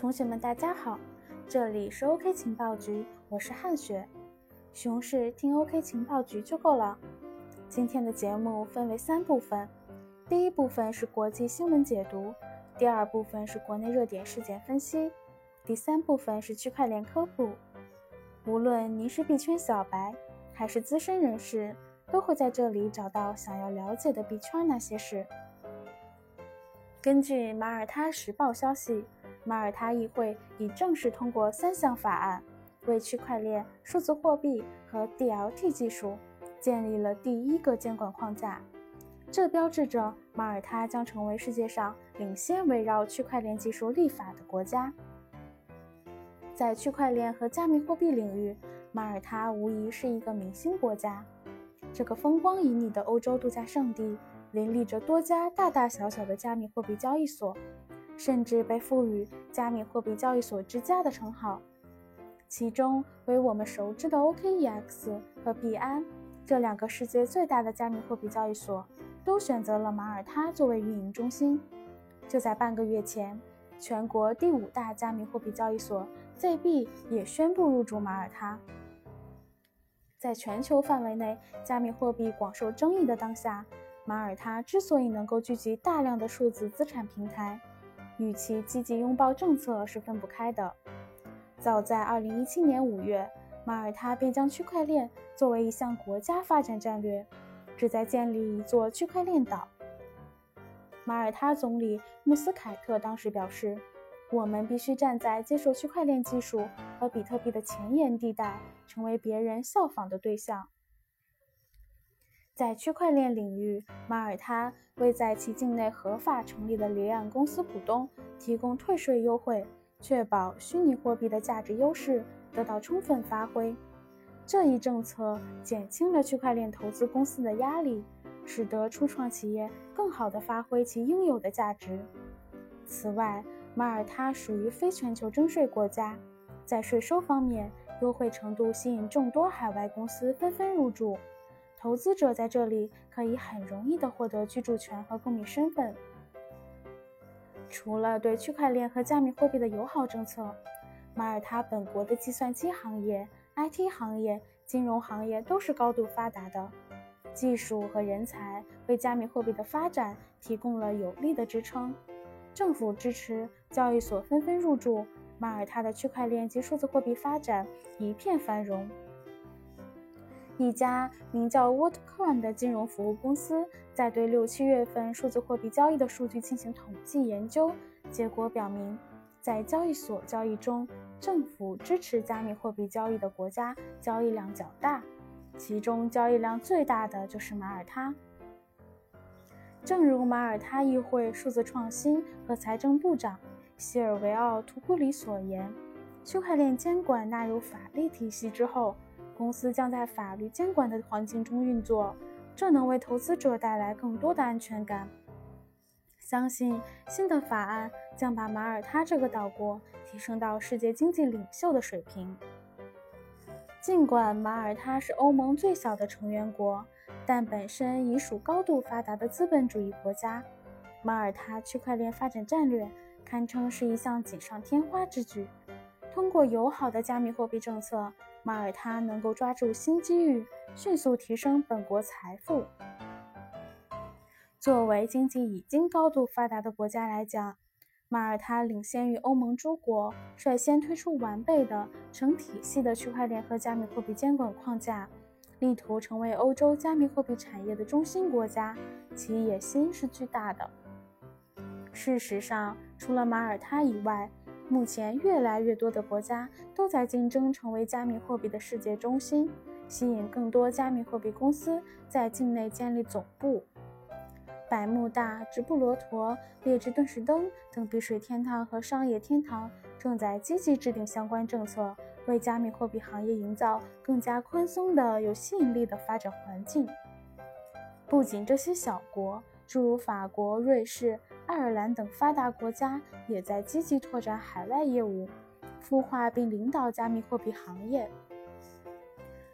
同学们，大家好，这里是 OK 情报局，我是汉雪。熊市听 OK 情报局就够了。今天的节目分为三部分，第一部分是国际新闻解读，第二部分是国内热点事件分析，第三部分是区块链科普。无论您是币圈小白还是资深人士，都会在这里找到想要了解的币圈那些事。根据马耳他时报消息。马耳他议会已正式通过三项法案，为区块链、数字货币和 DLT 技术建立了第一个监管框架。这标志着马耳他将成为世界上领先围绕区块链技术立法的国家。在区块链和加密货币领域，马耳他无疑是一个明星国家。这个风光旖旎的欧洲度假胜地，林立着多家大大小小的加密货币交易所。甚至被赋予“加密货币交易所之家”的称号，其中为我们熟知的 OKEX 和币安这两个世界最大的加密货币交易所，都选择了马耳他作为运营中心。就在半个月前，全国第五大加密货币交易所 ZB 也宣布入驻马耳他。在全球范围内加密货币广受争议的当下，马耳他之所以能够聚集大量的数字资产平台，与其积极拥抱政策是分不开的。早在2017年5月，马耳他便将区块链作为一项国家发展战略，旨在建立一座区块链岛。马耳他总理穆斯凯特当时表示：“我们必须站在接受区块链技术和比特币的前沿地带，成为别人效仿的对象。”在区块链领域，马耳他为在其境内合法成立的离岸公司股东提供退税优惠，确保虚拟货币的价值优势得到充分发挥。这一政策减轻了区块链投资公司的压力，使得初创企业更好地发挥其应有的价值。此外，马耳他属于非全球征税国家，在税收方面，优惠程度吸引众多海外公司纷纷入驻。投资者在这里可以很容易地获得居住权和公民身份。除了对区块链和加密货币的友好政策，马耳他本国的计算机行业、IT 行业、金融行业都是高度发达的，技术和人才为加密货币的发展提供了有力的支撑。政府支持，交易所纷纷入驻，马耳他的区块链及数字货币发展一片繁荣。一家名叫 WorldCoin 的金融服务公司在对六七月份数字货币交易的数据进行统计研究，结果表明，在交易所交易中，政府支持加密货币交易的国家交易量较大，其中交易量最大的就是马耳他。正如马耳他议会数字创新和财政部长希尔维奥·图库里所言，区块链监管纳入法律体系之后。公司将在法律监管的环境中运作，这能为投资者带来更多的安全感。相信新的法案将把马耳他这个岛国提升到世界经济领袖的水平。尽管马耳他是欧盟最小的成员国，但本身已属高度发达的资本主义国家。马耳他区块链发展战略堪称是一项锦上添花之举。通过友好的加密货币政策。马耳他能够抓住新机遇，迅速提升本国财富。作为经济已经高度发达的国家来讲，马耳他领先于欧盟诸国，率先推出完备的成体系的区块链和加密货币监管框架，力图成为欧洲加密货币产业的中心国家，其野心是巨大的。事实上，除了马耳他以外，目前，越来越多的国家都在竞争成为加密货币的世界中心，吸引更多加密货币公司在境内建立总部。百慕大、直布罗陀、列支敦士登等避税天堂和商业天堂正在积极制定相关政策，为加密货币行业营造更加宽松的、有吸引力的发展环境。不仅这些小国，诸如法国、瑞士。爱尔兰等发达国家也在积极拓展海外业务，孵化并领导加密货币行业。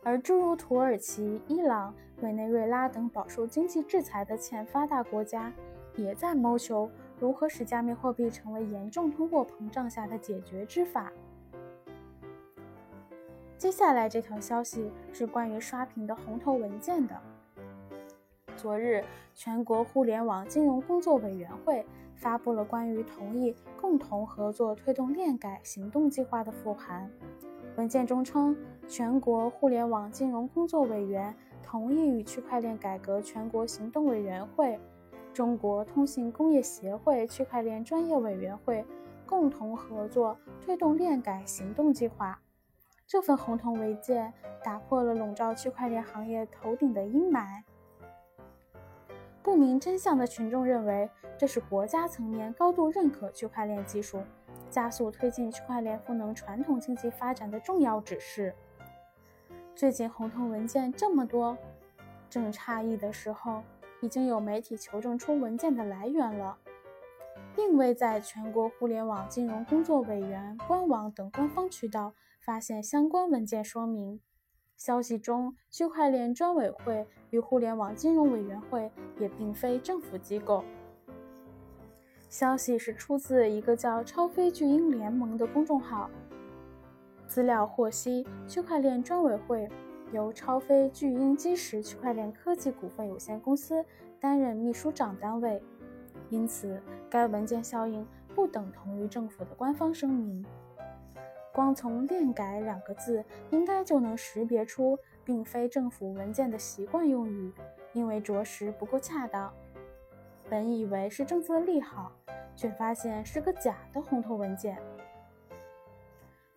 而诸如土耳其、伊朗、委内瑞拉等饱受经济制裁的欠发达国家，也在谋求如何使加密货币成为严重通货膨胀下的解决之法。接下来这条消息是关于刷屏的红头文件的。昨日，全国互联网金融工作委员会发布了关于同意共同合作推动链改行动计划的复函。文件中称，全国互联网金融工作委员同意与区块链改革全国行动委员会、中国通信工业协会区块链专业委员会共同合作推动链改行动计划。这份红头文件打破了笼罩区块链行业头顶的阴霾。不明真相的群众认为，这是国家层面高度认可区块链技术、加速推进区块链赋能传统经济发展的重要指示。最近红头文件这么多，正诧异的时候，已经有媒体求证出文件的来源了。并未在全国互联网金融工作委员官网等官方渠道发现相关文件说明。消息中，区块链专委会与互联网金融委员会也并非政府机构。消息是出自一个叫“超飞巨鹰联盟”的公众号。资料获悉，区块链专委会由超飞巨鹰基石区块链科技股份有限公司担任秘书长单位。因此，该文件效应不等同于政府的官方声明。光从“链改”两个字，应该就能识别出并非政府文件的习惯用语，因为着实不够恰当。本以为是政策利好，却发现是个假的红头文件。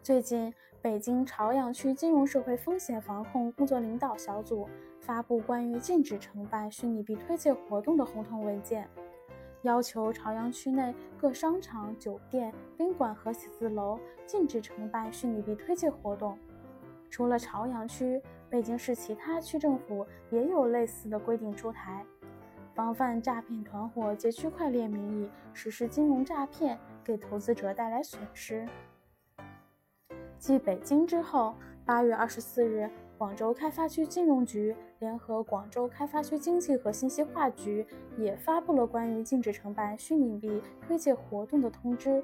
最近，北京朝阳区金融社会风险防控工作领导小组发布关于禁止承办虚拟币推介活动的红头文件。要求朝阳区内各商场、酒店、宾馆和写字楼禁止承办虚拟币推介活动。除了朝阳区，北京市其他区政府也有类似的规定出台，防范诈骗团伙借区块链名义实施金融诈骗，给投资者带来损失。继北京之后，八月二十四日。广州开发区金融局联合广州开发区经济和信息化局也发布了关于禁止承办虚拟币推介活动的通知。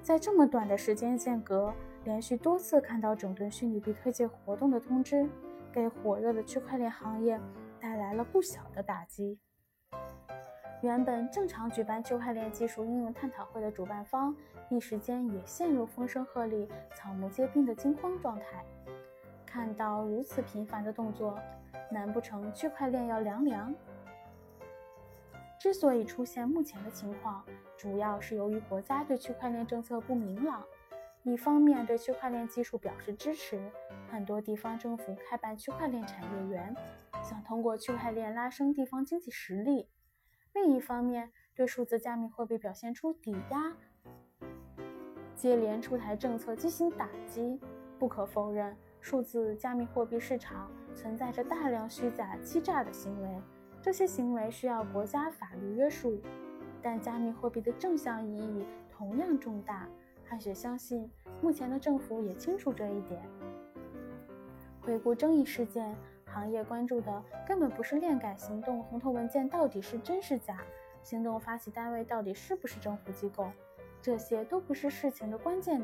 在这么短的时间间隔，连续多次看到整顿虚拟币推介活动的通知，给火热的区块链行业带来了不小的打击。原本正常举办区块链技术应用探讨会的主办方，一时间也陷入风声鹤唳、草木皆兵的惊慌状态。看到如此频繁的动作，难不成区块链要凉凉？之所以出现目前的情况，主要是由于国家对区块链政策不明朗。一方面对区块链技术表示支持，很多地方政府开办区块链产业园，想通过区块链拉升地方经济实力；另一方面对数字加密货币表现出抵押，接连出台政策进行打击。不可否认。数字加密货币市场存在着大量虚假、欺诈的行为，这些行为需要国家法律约束。但加密货币的正向意义同样重大，汉雪相信目前的政府也清楚这一点。回顾争议事件，行业关注的根本不是链改行动红头文件到底是真是假，行动发起单位到底是不是政府机构，这些都不是事情的关键。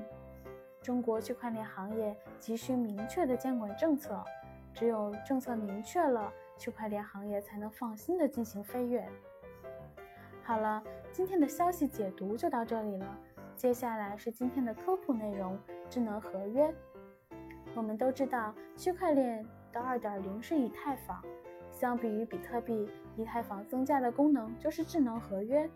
中国区块链行业急需明确的监管政策，只有政策明确了，区块链行业才能放心的进行飞跃。好了，今天的消息解读就到这里了，接下来是今天的科普内容：智能合约。我们都知道，区块链的二点零是以太坊，相比于比特币，以太坊增加的功能就是智能合约。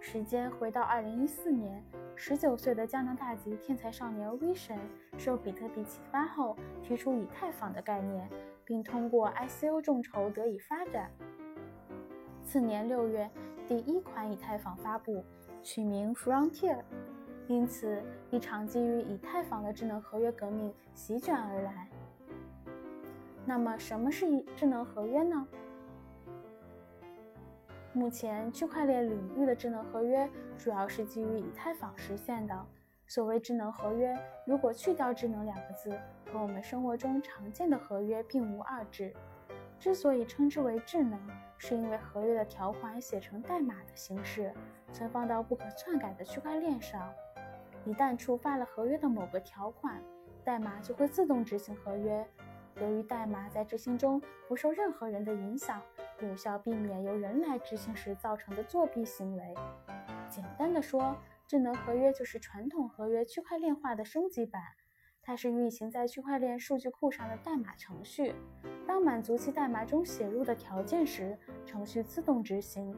时间回到二零一四年。十九岁的加拿大籍天才少年 V 神受比特币启发后，提出以太坊的概念，并通过 ICO 众筹得以发展。次年六月，第一款以太坊发布，取名 Frontier。因此，一场基于以太坊的智能合约革命席卷而来。那么，什么是智能合约呢？目前，区块链领域的智能合约主要是基于以太坊实现的。所谓智能合约，如果去掉“智能”两个字，和我们生活中常见的合约并无二致。之所以称之为智能，是因为合约的条款写成代码的形式，存放到不可篡改的区块链上。一旦触发了合约的某个条款，代码就会自动执行合约。由于代码在执行中不受任何人的影响，有效避免由人来执行时造成的作弊行为。简单的说，智能合约就是传统合约区块链化的升级版。它是运行在区块链数据库上的代码程序。当满足其代码中写入的条件时，程序自动执行。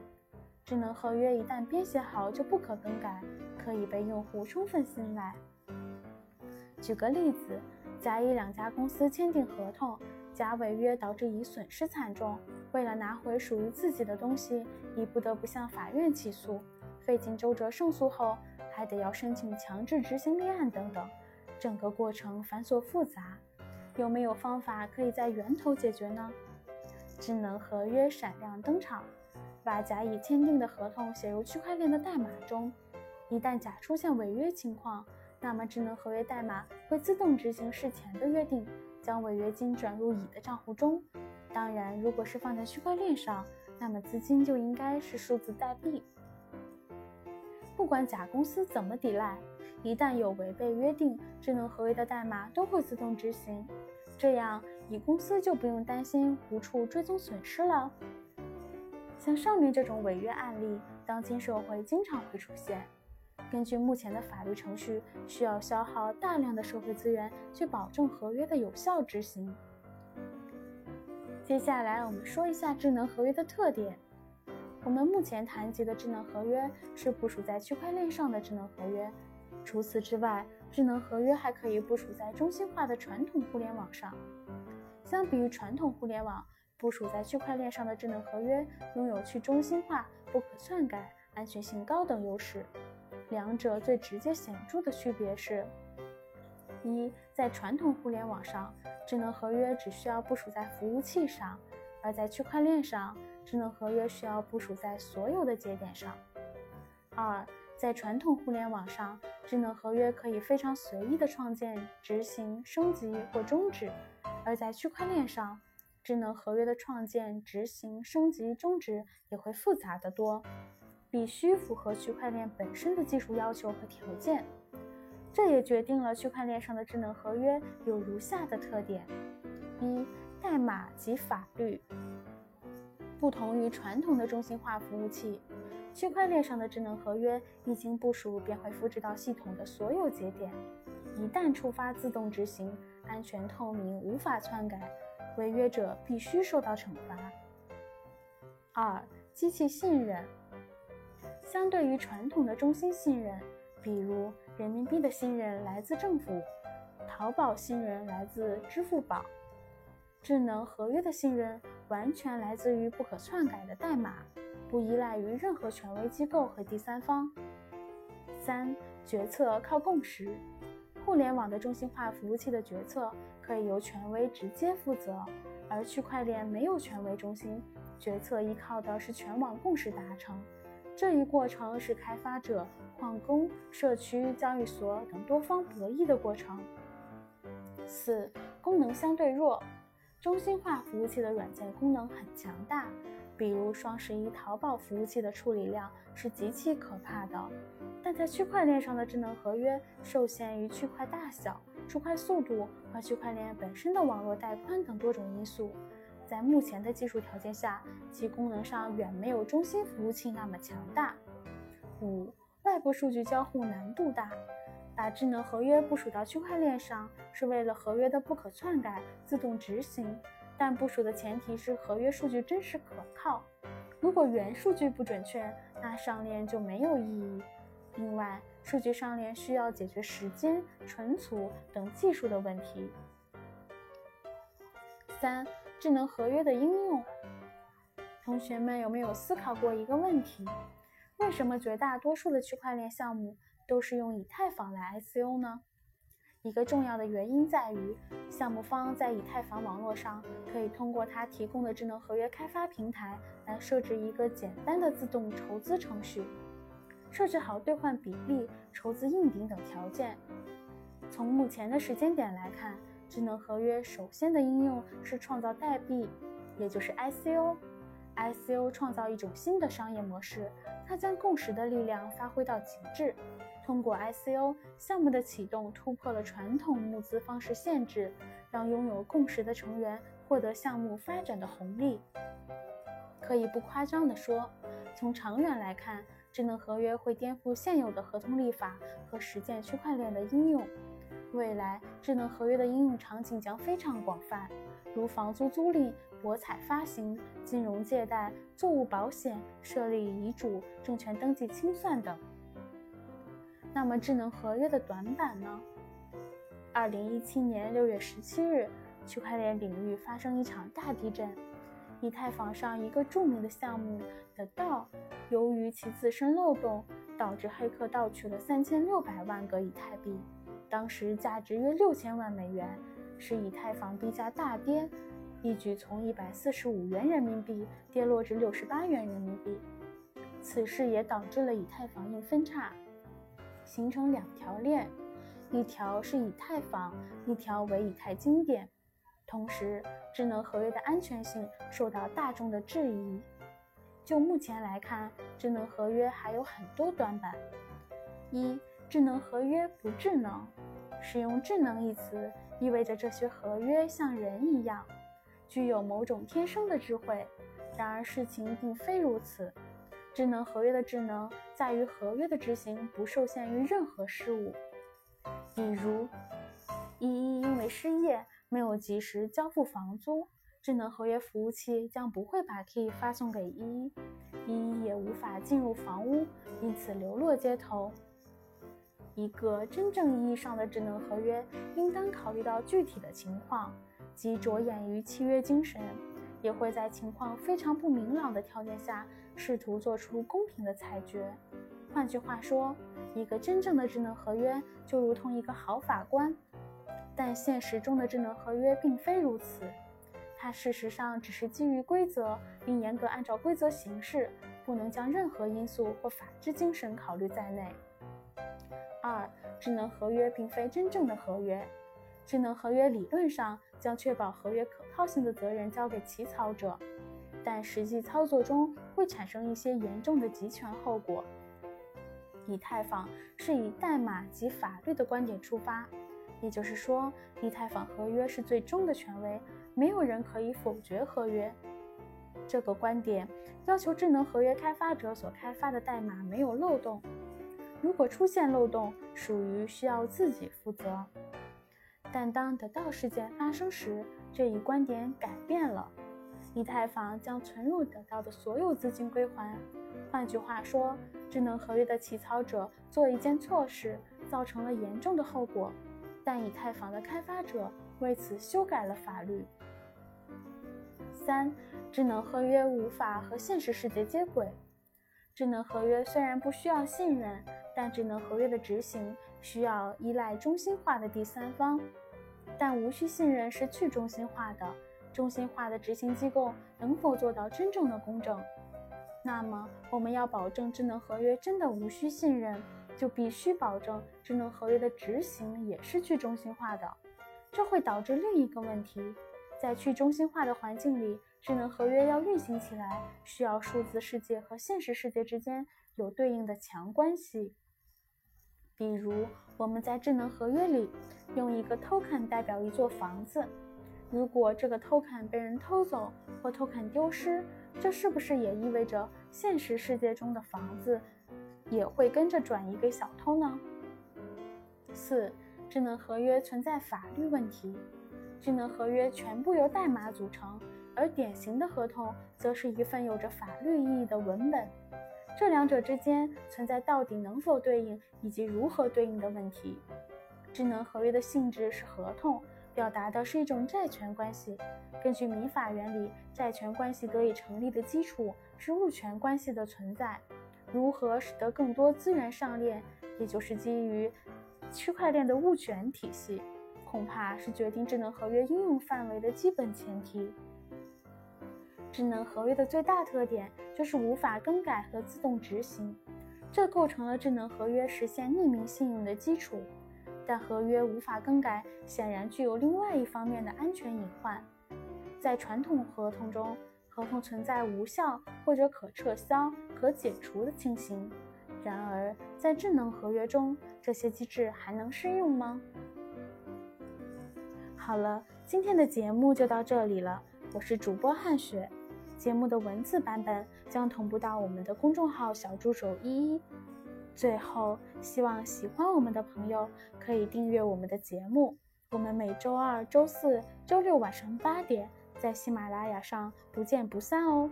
智能合约一旦编写好就不可更改，可以被用户充分信赖。举个例子。甲乙两家公司签订合同，甲违约导致乙损失惨重，为了拿回属于自己的东西，乙不得不向法院起诉，费尽周折胜诉后，还得要申请强制执行立案等等，整个过程繁琐复杂。有没有方法可以在源头解决呢？智能合约闪亮登场，把甲乙签订的合同写入区块链的代码中，一旦甲出现违约情况。那么，智能合约代码会自动执行事前的约定，将违约金转入乙的账户中。当然，如果是放在区块链上，那么资金就应该是数字代币。不管甲公司怎么抵赖，一旦有违背约定，智能合约的代码都会自动执行。这样，乙公司就不用担心无处追踪损失了。像上面这种违约案例，当今社会经常会出现。根据目前的法律程序，需要消耗大量的社会资源去保证合约的有效执行。接下来，我们说一下智能合约的特点。我们目前谈及的智能合约是部署在区块链上的智能合约。除此之外，智能合约还可以部署在中心化的传统互联网上。相比于传统互联网，部署在区块链上的智能合约拥有去中心化、不可篡改、安全性高等优势。两者最直接显著的区别是：一，在传统互联网上，智能合约只需要部署在服务器上；而在区块链上，智能合约需要部署在所有的节点上。二，在传统互联网上，智能合约可以非常随意的创建、执行、升级或终止；而在区块链上，智能合约的创建、执行、升级、终止也会复杂得多。必须符合区块链本身的技术要求和条件，这也决定了区块链上的智能合约有如下的特点：一、代码及法律。不同于传统的中心化服务器，区块链上的智能合约一经部署便会复制到系统的所有节点，一旦触发自动执行，安全透明，无法篡改，违约者必须受到惩罚。二、机器信任。相对于传统的中心信任，比如人民币的信任来自政府，淘宝信任来自支付宝，智能合约的信任完全来自于不可篡改的代码，不依赖于任何权威机构和第三方。三、决策靠共识。互联网的中心化服务器的决策可以由权威直接负责，而区块链没有权威中心，决策依靠的是全网共识达成。这一过程是开发者、矿工、社区、交易所等多方博弈的过程。四、功能相对弱。中心化服务器的软件功能很强大，比如双十一淘宝服务器的处理量是极其可怕的。但在区块链上的智能合约受限于区块大小、出块速度和区块链本身的网络带宽等多种因素。在目前的技术条件下，其功能上远没有中心服务器那么强大。五、外部数据交互难度大。把智能合约部署到区块链上，是为了合约的不可篡改、自动执行，但部署的前提是合约数据真实可靠。如果原数据不准确，那上链就没有意义。另外，数据上链需要解决时间、存储等技术的问题。三。智能合约的应用，同学们有没有思考过一个问题？为什么绝大多数的区块链项目都是用以太坊来 ICO 呢？一个重要的原因在于，项目方在以太坊网络上可以通过它提供的智能合约开发平台来设置一个简单的自动筹资程序，设置好兑换比例、筹资硬顶等条件。从目前的时间点来看。智能合约首先的应用是创造代币，也就是 ICO。ICO 创造一种新的商业模式，它将共识的力量发挥到极致。通过 ICO 项目的启动，突破了传统募资方式限制，让拥有共识的成员获得项目发展的红利。可以不夸张地说，从长远来看，智能合约会颠覆现有的合同立法和实践区块链的应用。未来，智能合约的应用场景将非常广泛，如房租租赁、博彩发行、金融借贷、作物保险、设立遗嘱、证券登记清算等。那么，智能合约的短板呢？二零一七年六月十七日，区块链领域发生一场大地震，以太坊上一个著名的项目的道，由于其自身漏洞，导致黑客盗取了三千六百万个以太币。当时价值约六千万美元，使以太坊币价大跌，一举从一百四十五元人民币跌落至六十八元人民币。此事也导致了以太坊一分叉，形成两条链，一条是以太坊，一条为以太经典。同时，智能合约的安全性受到大众的质疑。就目前来看，智能合约还有很多短板。一智能合约不智能，使用“智能”一词意味着这些合约像人一样，具有某种天生的智慧。然而事情并非如此。智能合约的智能在于合约的执行不受限于任何事物，比如依依因为失业没有及时交付房租，智能合约服务器将不会把 key 发送给依依，依依也无法进入房屋，因此流落街头。一个真正意义上的智能合约，应当考虑到具体的情况，即着眼于契约精神，也会在情况非常不明朗的条件下，试图做出公平的裁决。换句话说，一个真正的智能合约就如同一个好法官，但现实中的智能合约并非如此，它事实上只是基于规则，并严格按照规则行事，不能将任何因素或法治精神考虑在内。二、智能合约并非真正的合约。智能合约理论上将确保合约可靠性的责任交给起草者，但实际操作中会产生一些严重的集权后果。以太坊是以代码及法律的观点出发，也就是说，以太坊合约是最终的权威，没有人可以否决合约。这个观点要求智能合约开发者所开发的代码没有漏洞。如果出现漏洞，属于需要自己负责。但当得到事件发生时，这一观点改变了。以太坊将存入得到的所有资金归还。换句话说，智能合约的起草者做一件错事，造成了严重的后果，但以太坊的开发者为此修改了法律。三、智能合约无法和现实世界接轨。智能合约虽然不需要信任。但智能合约的执行需要依赖中心化的第三方，但无需信任是去中心化的。中心化的执行机构能否做到真正的公正？那么，我们要保证智能合约真的无需信任，就必须保证智能合约的执行也是去中心化的。这会导致另一个问题：在去中心化的环境里，智能合约要运行起来，需要数字世界和现实世界之间有对应的强关系。比如，我们在智能合约里用一个 token 代表一座房子。如果这个 token 被人偷走或 token 丢失，这是不是也意味着现实世界中的房子也会跟着转移给小偷呢？四、智能合约存在法律问题。智能合约全部由代码组成，而典型的合同则是一份有着法律意义的文本。这两者之间存在到底能否对应以及如何对应的问题。智能合约的性质是合同，表达的是一种债权关系。根据民法原理，债权关系得以成立的基础是物权关系的存在。如何使得更多资源上链，也就是基于区块链的物权体系，恐怕是决定智能合约应用范围的基本前提。智能合约的最大特点就是无法更改和自动执行，这构成了智能合约实现匿名信用的基础。但合约无法更改，显然具有另外一方面的安全隐患。在传统合同中，合同存在无效或者可撤销、可解除的情形。然而，在智能合约中，这些机制还能适用吗？好了，今天的节目就到这里了。我是主播汉雪，节目的文字版本将同步到我们的公众号“小助手依依”。最后，希望喜欢我们的朋友可以订阅我们的节目。我们每周二、周四周六晚上八点在喜马拉雅上不见不散哦。